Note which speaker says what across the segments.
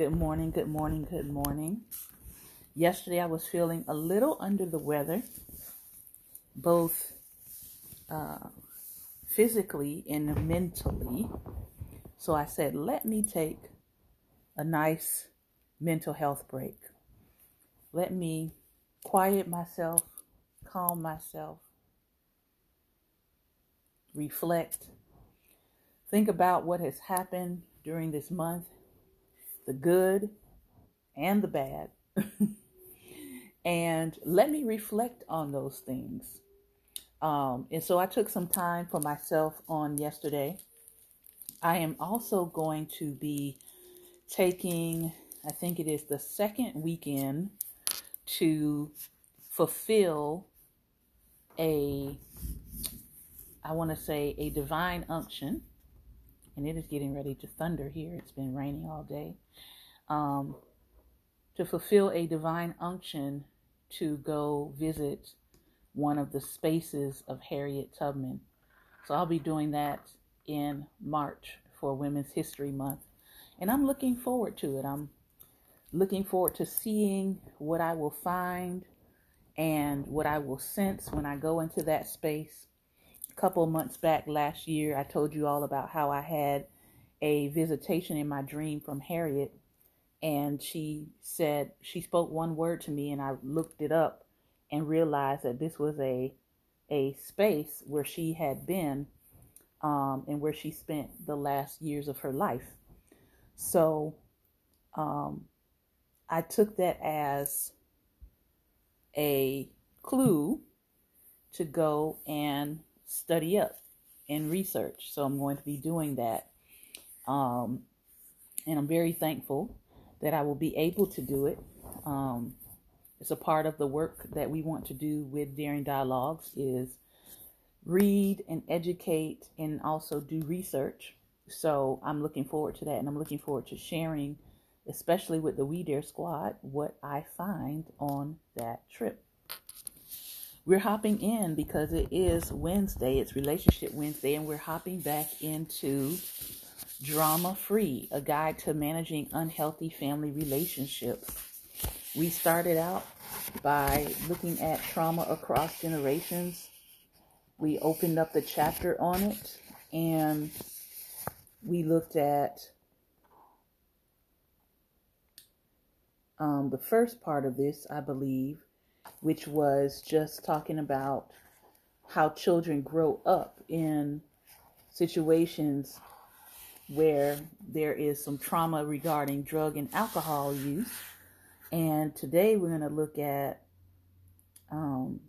Speaker 1: Good morning, good morning, good morning. Yesterday I was feeling a little under the weather, both uh, physically and mentally. So I said, let me take a nice mental health break. Let me quiet myself, calm myself, reflect, think about what has happened during this month the good and the bad. and let me reflect on those things. Um, and so I took some time for myself on yesterday. I am also going to be taking, I think it is the second weekend, to fulfill a, I want to say, a divine unction and it is getting ready to thunder here. It's been raining all day. Um, to fulfill a divine unction to go visit one of the spaces of Harriet Tubman. So I'll be doing that in March for Women's History Month. And I'm looking forward to it. I'm looking forward to seeing what I will find and what I will sense when I go into that space couple months back last year, I told you all about how I had a visitation in my dream from Harriet. And she said, she spoke one word to me, and I looked it up and realized that this was a, a space where she had been um, and where she spent the last years of her life. So um, I took that as a clue to go and study up and research. So I'm going to be doing that. Um, and I'm very thankful that I will be able to do it. Um, it's a part of the work that we want to do with Daring Dialogues is read and educate and also do research. So I'm looking forward to that and I'm looking forward to sharing, especially with the We Dare Squad, what I find on that trip. We're hopping in because it is Wednesday, it's Relationship Wednesday, and we're hopping back into Drama Free, a guide to managing unhealthy family relationships. We started out by looking at trauma across generations. We opened up the chapter on it and we looked at um, the first part of this, I believe, which was just talking about how children grow up in situations where there is some trauma regarding drug and alcohol use. And today we're going to look at, um,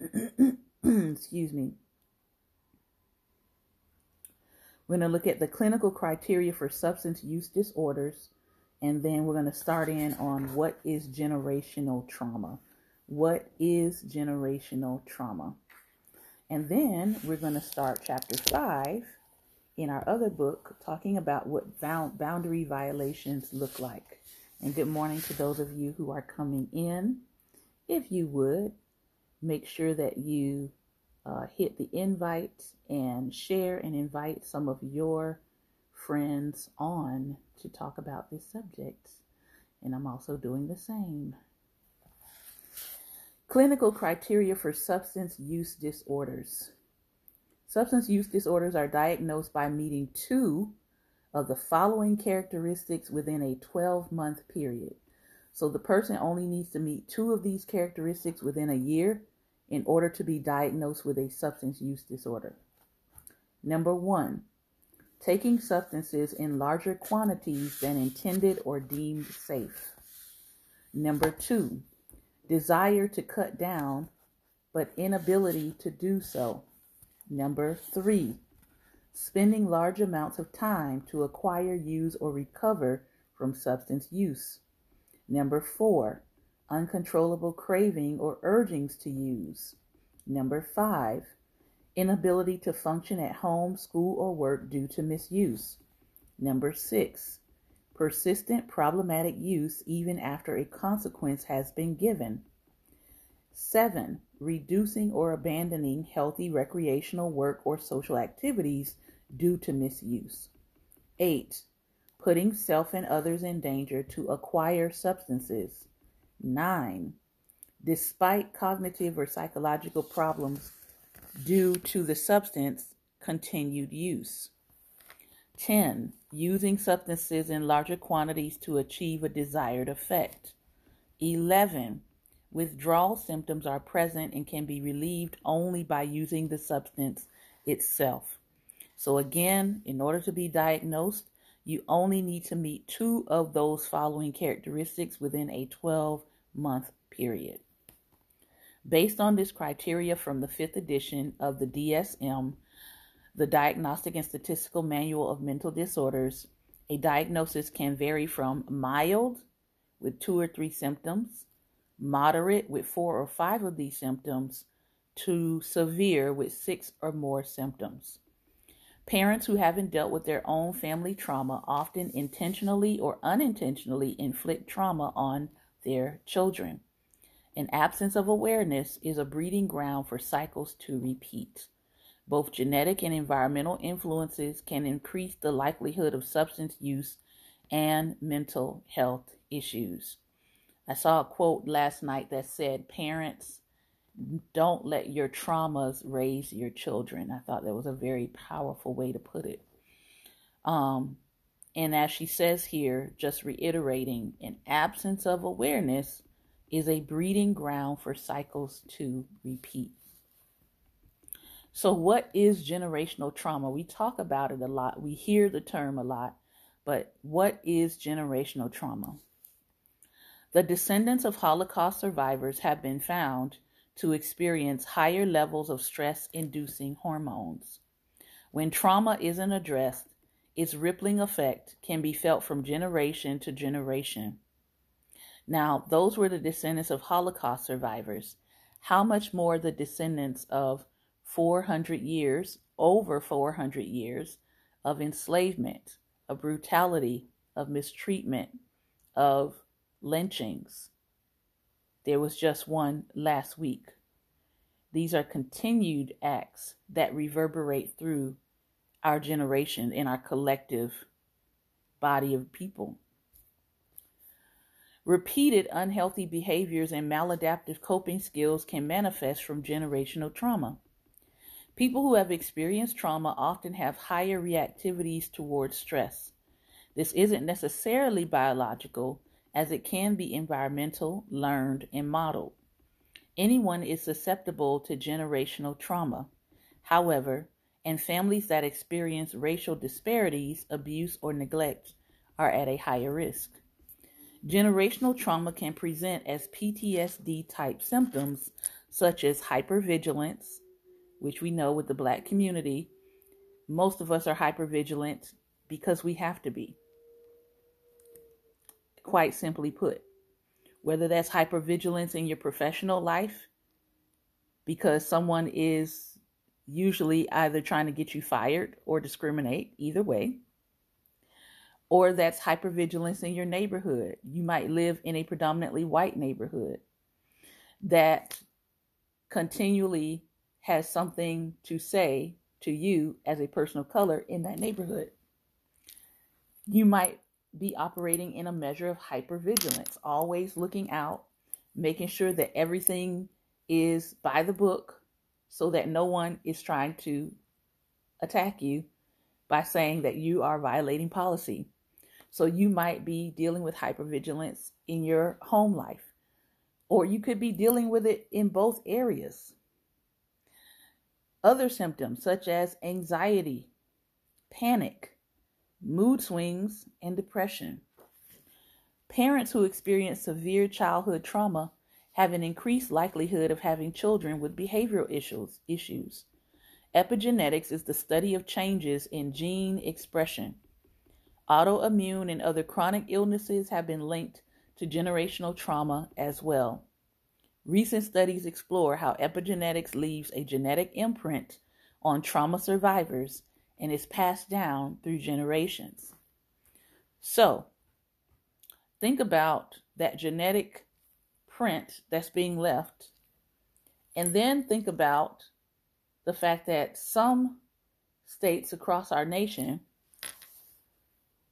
Speaker 1: excuse me, we're going to look at the clinical criteria for substance use disorders. And then we're going to start in on what is generational trauma. What is generational trauma? And then we're going to start chapter 5 in our other book talking about what boundary violations look like. And good morning to those of you who are coming in. If you would, make sure that you uh, hit the invite and share and invite some of your friends on to talk about this subject. And I'm also doing the same. Clinical criteria for substance use disorders. Substance use disorders are diagnosed by meeting two of the following characteristics within a 12 month period. So the person only needs to meet two of these characteristics within a year in order to be diagnosed with a substance use disorder. Number one, taking substances in larger quantities than intended or deemed safe. Number two, desire to cut down, but inability to do so. Number three, spending large amounts of time to acquire, use, or recover from substance use. Number four, uncontrollable craving or urgings to use. Number five, inability to function at home, school, or work due to misuse. Number six, persistent problematic use even after a consequence has been given. 7. Reducing or abandoning healthy recreational work or social activities due to misuse. 8. putting self and others in danger to acquire substances. 9. Despite cognitive or psychological problems due to the substance, continued use. 10. Using substances in larger quantities to achieve a desired effect. 11. Withdrawal symptoms are present and can be relieved only by using the substance itself. So, again, in order to be diagnosed, you only need to meet two of those following characteristics within a 12 month period. Based on this criteria from the fifth edition of the DSM, the Diagnostic and Statistical Manual of Mental Disorders, a diagnosis can vary from mild with two or three symptoms, moderate with four or five of these symptoms, to severe with six or more symptoms. Parents who haven't dealt with their own family trauma often intentionally or unintentionally inflict trauma on their children. An absence of awareness is a breeding ground for cycles to repeat. Both genetic and environmental influences can increase the likelihood of substance use and mental health issues. I saw a quote last night that said, Parents, don't let your traumas raise your children. I thought that was a very powerful way to put it. Um, and as she says here, just reiterating, an absence of awareness is a breeding ground for cycles to repeat. So, what is generational trauma? We talk about it a lot, we hear the term a lot, but what is generational trauma? The descendants of Holocaust survivors have been found to experience higher levels of stress inducing hormones. When trauma isn't addressed, its rippling effect can be felt from generation to generation. Now, those were the descendants of Holocaust survivors. How much more the descendants of 400 years, over 400 years of enslavement, of brutality, of mistreatment, of lynchings. There was just one last week. These are continued acts that reverberate through our generation in our collective body of people. Repeated unhealthy behaviors and maladaptive coping skills can manifest from generational trauma. People who have experienced trauma often have higher reactivities towards stress. This isn't necessarily biological, as it can be environmental, learned, and modeled. Anyone is susceptible to generational trauma. However, and families that experience racial disparities, abuse, or neglect are at a higher risk. Generational trauma can present as PTSD type symptoms such as hypervigilance, which we know with the black community, most of us are hypervigilant because we have to be quite simply put. Whether that's hypervigilance in your professional life, because someone is usually either trying to get you fired or discriminate, either way, or that's hypervigilance in your neighborhood. You might live in a predominantly white neighborhood that continually has something to say to you as a person of color in that neighborhood. You might be operating in a measure of hypervigilance, always looking out, making sure that everything is by the book so that no one is trying to attack you by saying that you are violating policy. So you might be dealing with hypervigilance in your home life, or you could be dealing with it in both areas. Other symptoms such as anxiety, panic, mood swings, and depression. Parents who experience severe childhood trauma have an increased likelihood of having children with behavioral issues. issues. Epigenetics is the study of changes in gene expression. Autoimmune and other chronic illnesses have been linked to generational trauma as well. Recent studies explore how epigenetics leaves a genetic imprint on trauma survivors and is passed down through generations. So, think about that genetic print that's being left, and then think about the fact that some states across our nation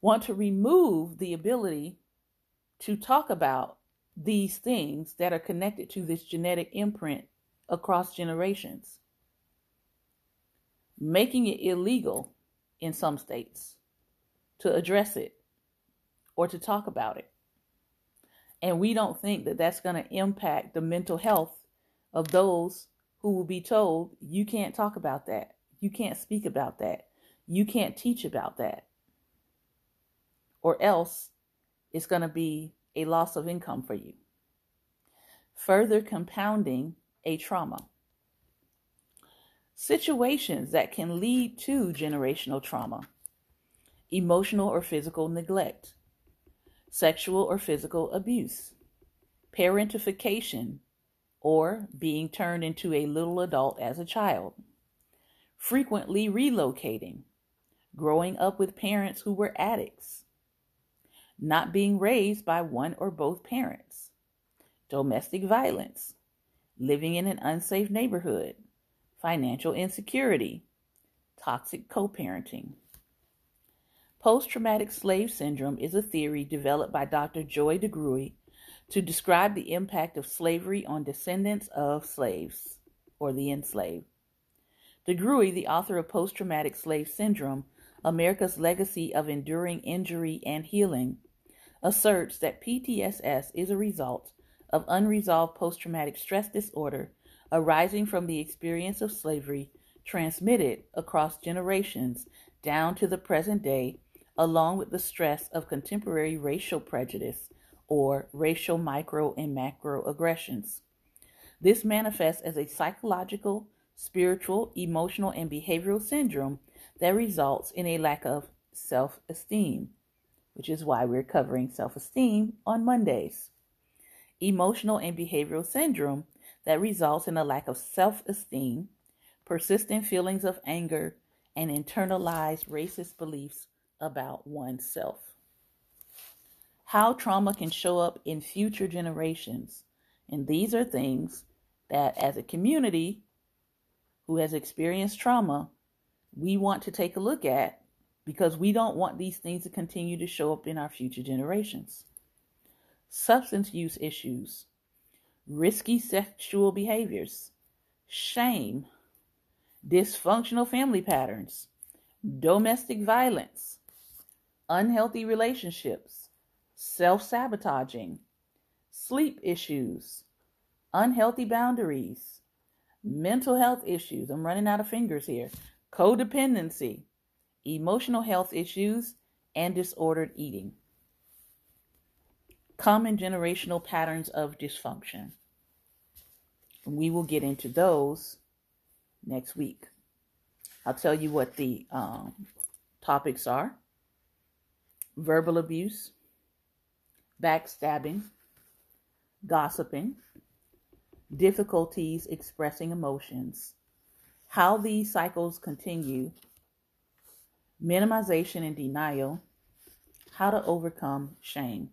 Speaker 1: want to remove the ability to talk about these things that are connected to this genetic imprint across generations, making it illegal in some states to address it or to talk about it. And we don't think that that's going to impact the mental health of those who will be told, you can't talk about that. You can't speak about that. You can't teach about that. Or else it's going to be a loss of income for you, further compounding a trauma. Situations that can lead to generational trauma. Emotional or physical neglect, sexual or physical abuse, parentification, or being turned into a little adult as a child, frequently relocating, growing up with parents who were addicts, not being raised by one or both parents, domestic violence, living in an unsafe neighborhood, financial insecurity, toxic co parenting. Post traumatic slave syndrome is a theory developed by Dr. Joy DeGruy to describe the impact of slavery on descendants of slaves or the enslaved. DeGruy, the author of Post Traumatic Slave Syndrome America's Legacy of Enduring Injury and Healing, asserts that PTSS is a result of unresolved post traumatic stress disorder arising from the experience of slavery transmitted across generations down to the present day, along with the stress of contemporary racial prejudice or racial micro and macro aggressions. This manifests as a psychological, spiritual, emotional, and behavioral syndrome that results in a lack of self esteem, which is why we're covering self esteem on Mondays. Emotional and behavioral syndrome that results in a lack of self esteem, persistent feelings of anger, and internalized racist beliefs about oneself. How trauma can show up in future generations. And these are things that, as a community who has experienced trauma, we want to take a look at because we don't want these things to continue to show up in our future generations. Substance use issues, risky sexual behaviors, shame, dysfunctional family patterns, domestic violence, unhealthy relationships, self sabotaging, sleep issues, unhealthy boundaries, mental health issues. I'm running out of fingers here codependency, emotional health issues, and disordered eating. Common generational patterns of dysfunction. We will get into those next week. I'll tell you what the um, topics are verbal abuse, backstabbing, gossiping, difficulties expressing emotions, how these cycles continue, minimization and denial, how to overcome shame.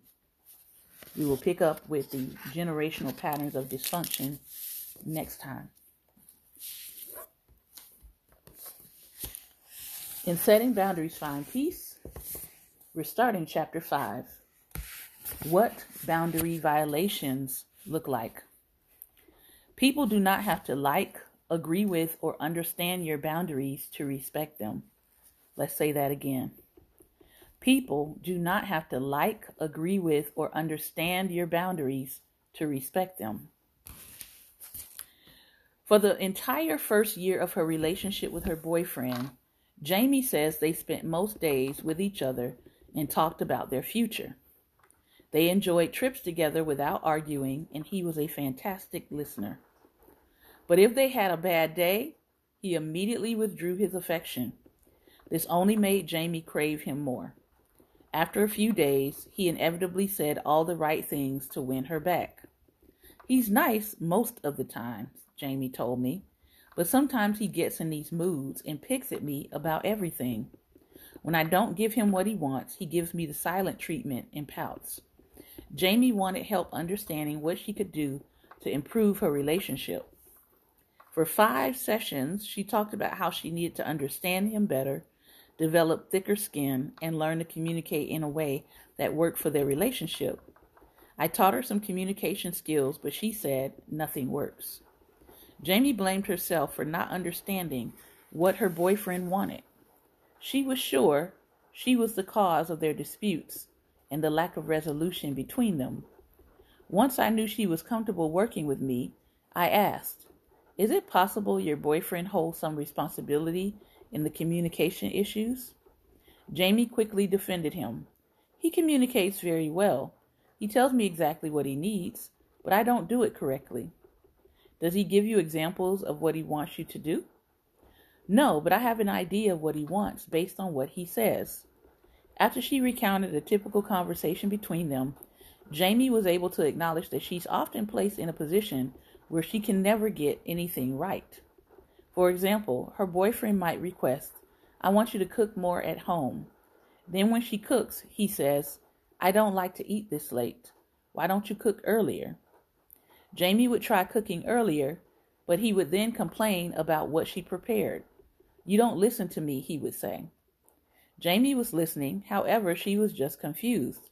Speaker 1: We will pick up with the generational patterns of dysfunction next time. In Setting Boundaries, Find Peace, we're starting chapter 5. What boundary violations look like. People do not have to like, agree with, or understand your boundaries to respect them. Let's say that again. People do not have to like, agree with, or understand your boundaries to respect them. For the entire first year of her relationship with her boyfriend, Jamie says they spent most days with each other and talked about their future. They enjoyed trips together without arguing, and he was a fantastic listener. But if they had a bad day, he immediately withdrew his affection. This only made Jamie crave him more. After a few days, he inevitably said all the right things to win her back. He's nice most of the time, Jamie told me, but sometimes he gets in these moods and picks at me about everything. When I don't give him what he wants, he gives me the silent treatment and pouts. Jamie wanted help understanding what she could do to improve her relationship. For five sessions, she talked about how she needed to understand him better, develop thicker skin, and learn to communicate in a way that worked for their relationship. I taught her some communication skills, but she said nothing works. Jamie blamed herself for not understanding what her boyfriend wanted. She was sure she was the cause of their disputes and the lack of resolution between them. Once I knew she was comfortable working with me, I asked, Is it possible your boyfriend holds some responsibility in the communication issues? Jamie quickly defended him. He communicates very well. He tells me exactly what he needs, but I don't do it correctly. Does he give you examples of what he wants you to do? No, but I have an idea of what he wants based on what he says. After she recounted a typical conversation between them, Jamie was able to acknowledge that she's often placed in a position where she can never get anything right. For example, her boyfriend might request, I want you to cook more at home. Then, when she cooks, he says, I don't like to eat this late. Why don't you cook earlier? Jamie would try cooking earlier, but he would then complain about what she prepared. You don't listen to me, he would say. Jamie was listening, however, she was just confused.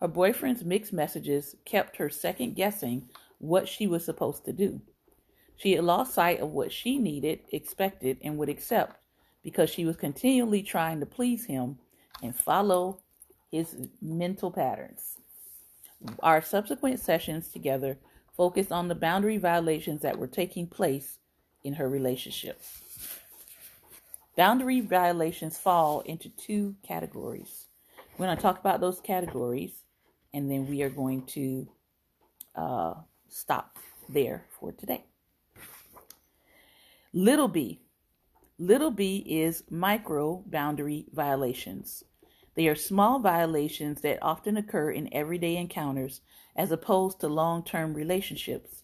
Speaker 1: Her boyfriend's mixed messages kept her second guessing what she was supposed to do. She had lost sight of what she needed, expected, and would accept because she was continually trying to please him and follow his mental patterns. Our subsequent sessions together focused on the boundary violations that were taking place in her relationship. Boundary violations fall into two categories. We're going to talk about those categories and then we are going to uh, stop there for today. Little b. Little b is micro boundary violations. They are small violations that often occur in everyday encounters as opposed to long term relationships.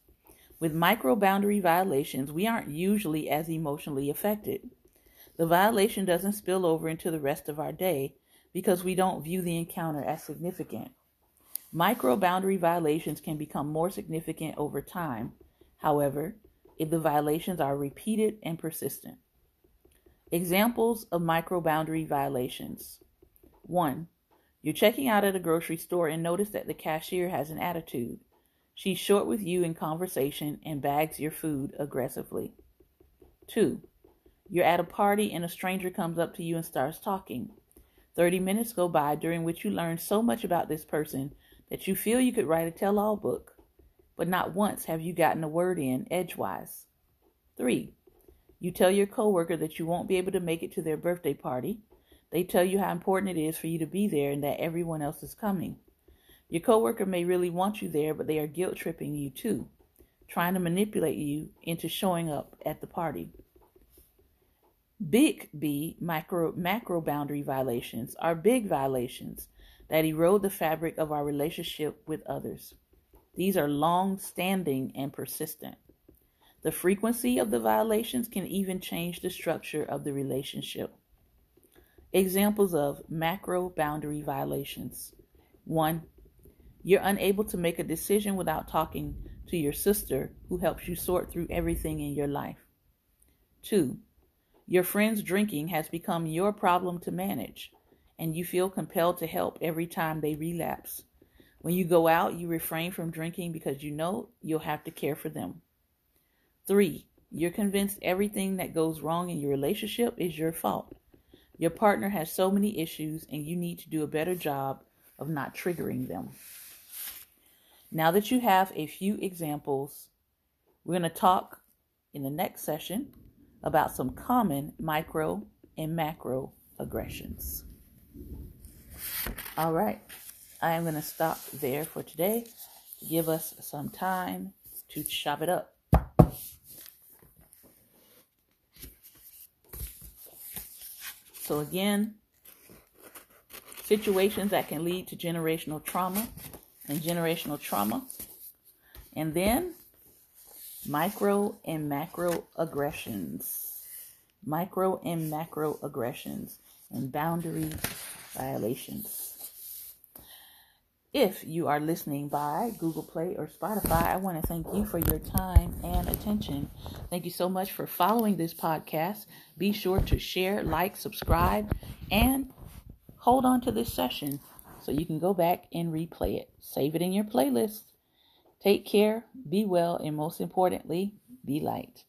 Speaker 1: With micro boundary violations, we aren't usually as emotionally affected. The violation doesn't spill over into the rest of our day because we don't view the encounter as significant. Micro boundary violations can become more significant over time, however, if the violations are repeated and persistent. Examples of micro boundary violations 1. You're checking out at a grocery store and notice that the cashier has an attitude. She's short with you in conversation and bags your food aggressively. 2. You're at a party and a stranger comes up to you and starts talking. 30 minutes go by during which you learn so much about this person that you feel you could write a tell all book, but not once have you gotten a word in edgewise. 3. You tell your coworker that you won't be able to make it to their birthday party. They tell you how important it is for you to be there and that everyone else is coming. Your coworker may really want you there, but they are guilt tripping you too, trying to manipulate you into showing up at the party. Big B micro macro boundary violations are big violations that erode the fabric of our relationship with others. These are long standing and persistent. The frequency of the violations can even change the structure of the relationship. Examples of macro boundary violations 1. You're unable to make a decision without talking to your sister, who helps you sort through everything in your life. 2. Your friend's drinking has become your problem to manage and you feel compelled to help every time they relapse. When you go out, you refrain from drinking because you know you'll have to care for them. Three, you're convinced everything that goes wrong in your relationship is your fault. Your partner has so many issues, and you need to do a better job of not triggering them. Now that you have a few examples, we're going to talk in the next session about some common micro and macro aggressions. All right. I am going to stop there for today to give us some time to chop it up. So, again, situations that can lead to generational trauma and generational trauma. And then micro and macro aggressions. Micro and macro aggressions and boundary violations. If you are listening by Google Play or Spotify, I want to thank you for your time and attention. Thank you so much for following this podcast. Be sure to share, like, subscribe, and hold on to this session so you can go back and replay it. Save it in your playlist. Take care, be well, and most importantly, be light.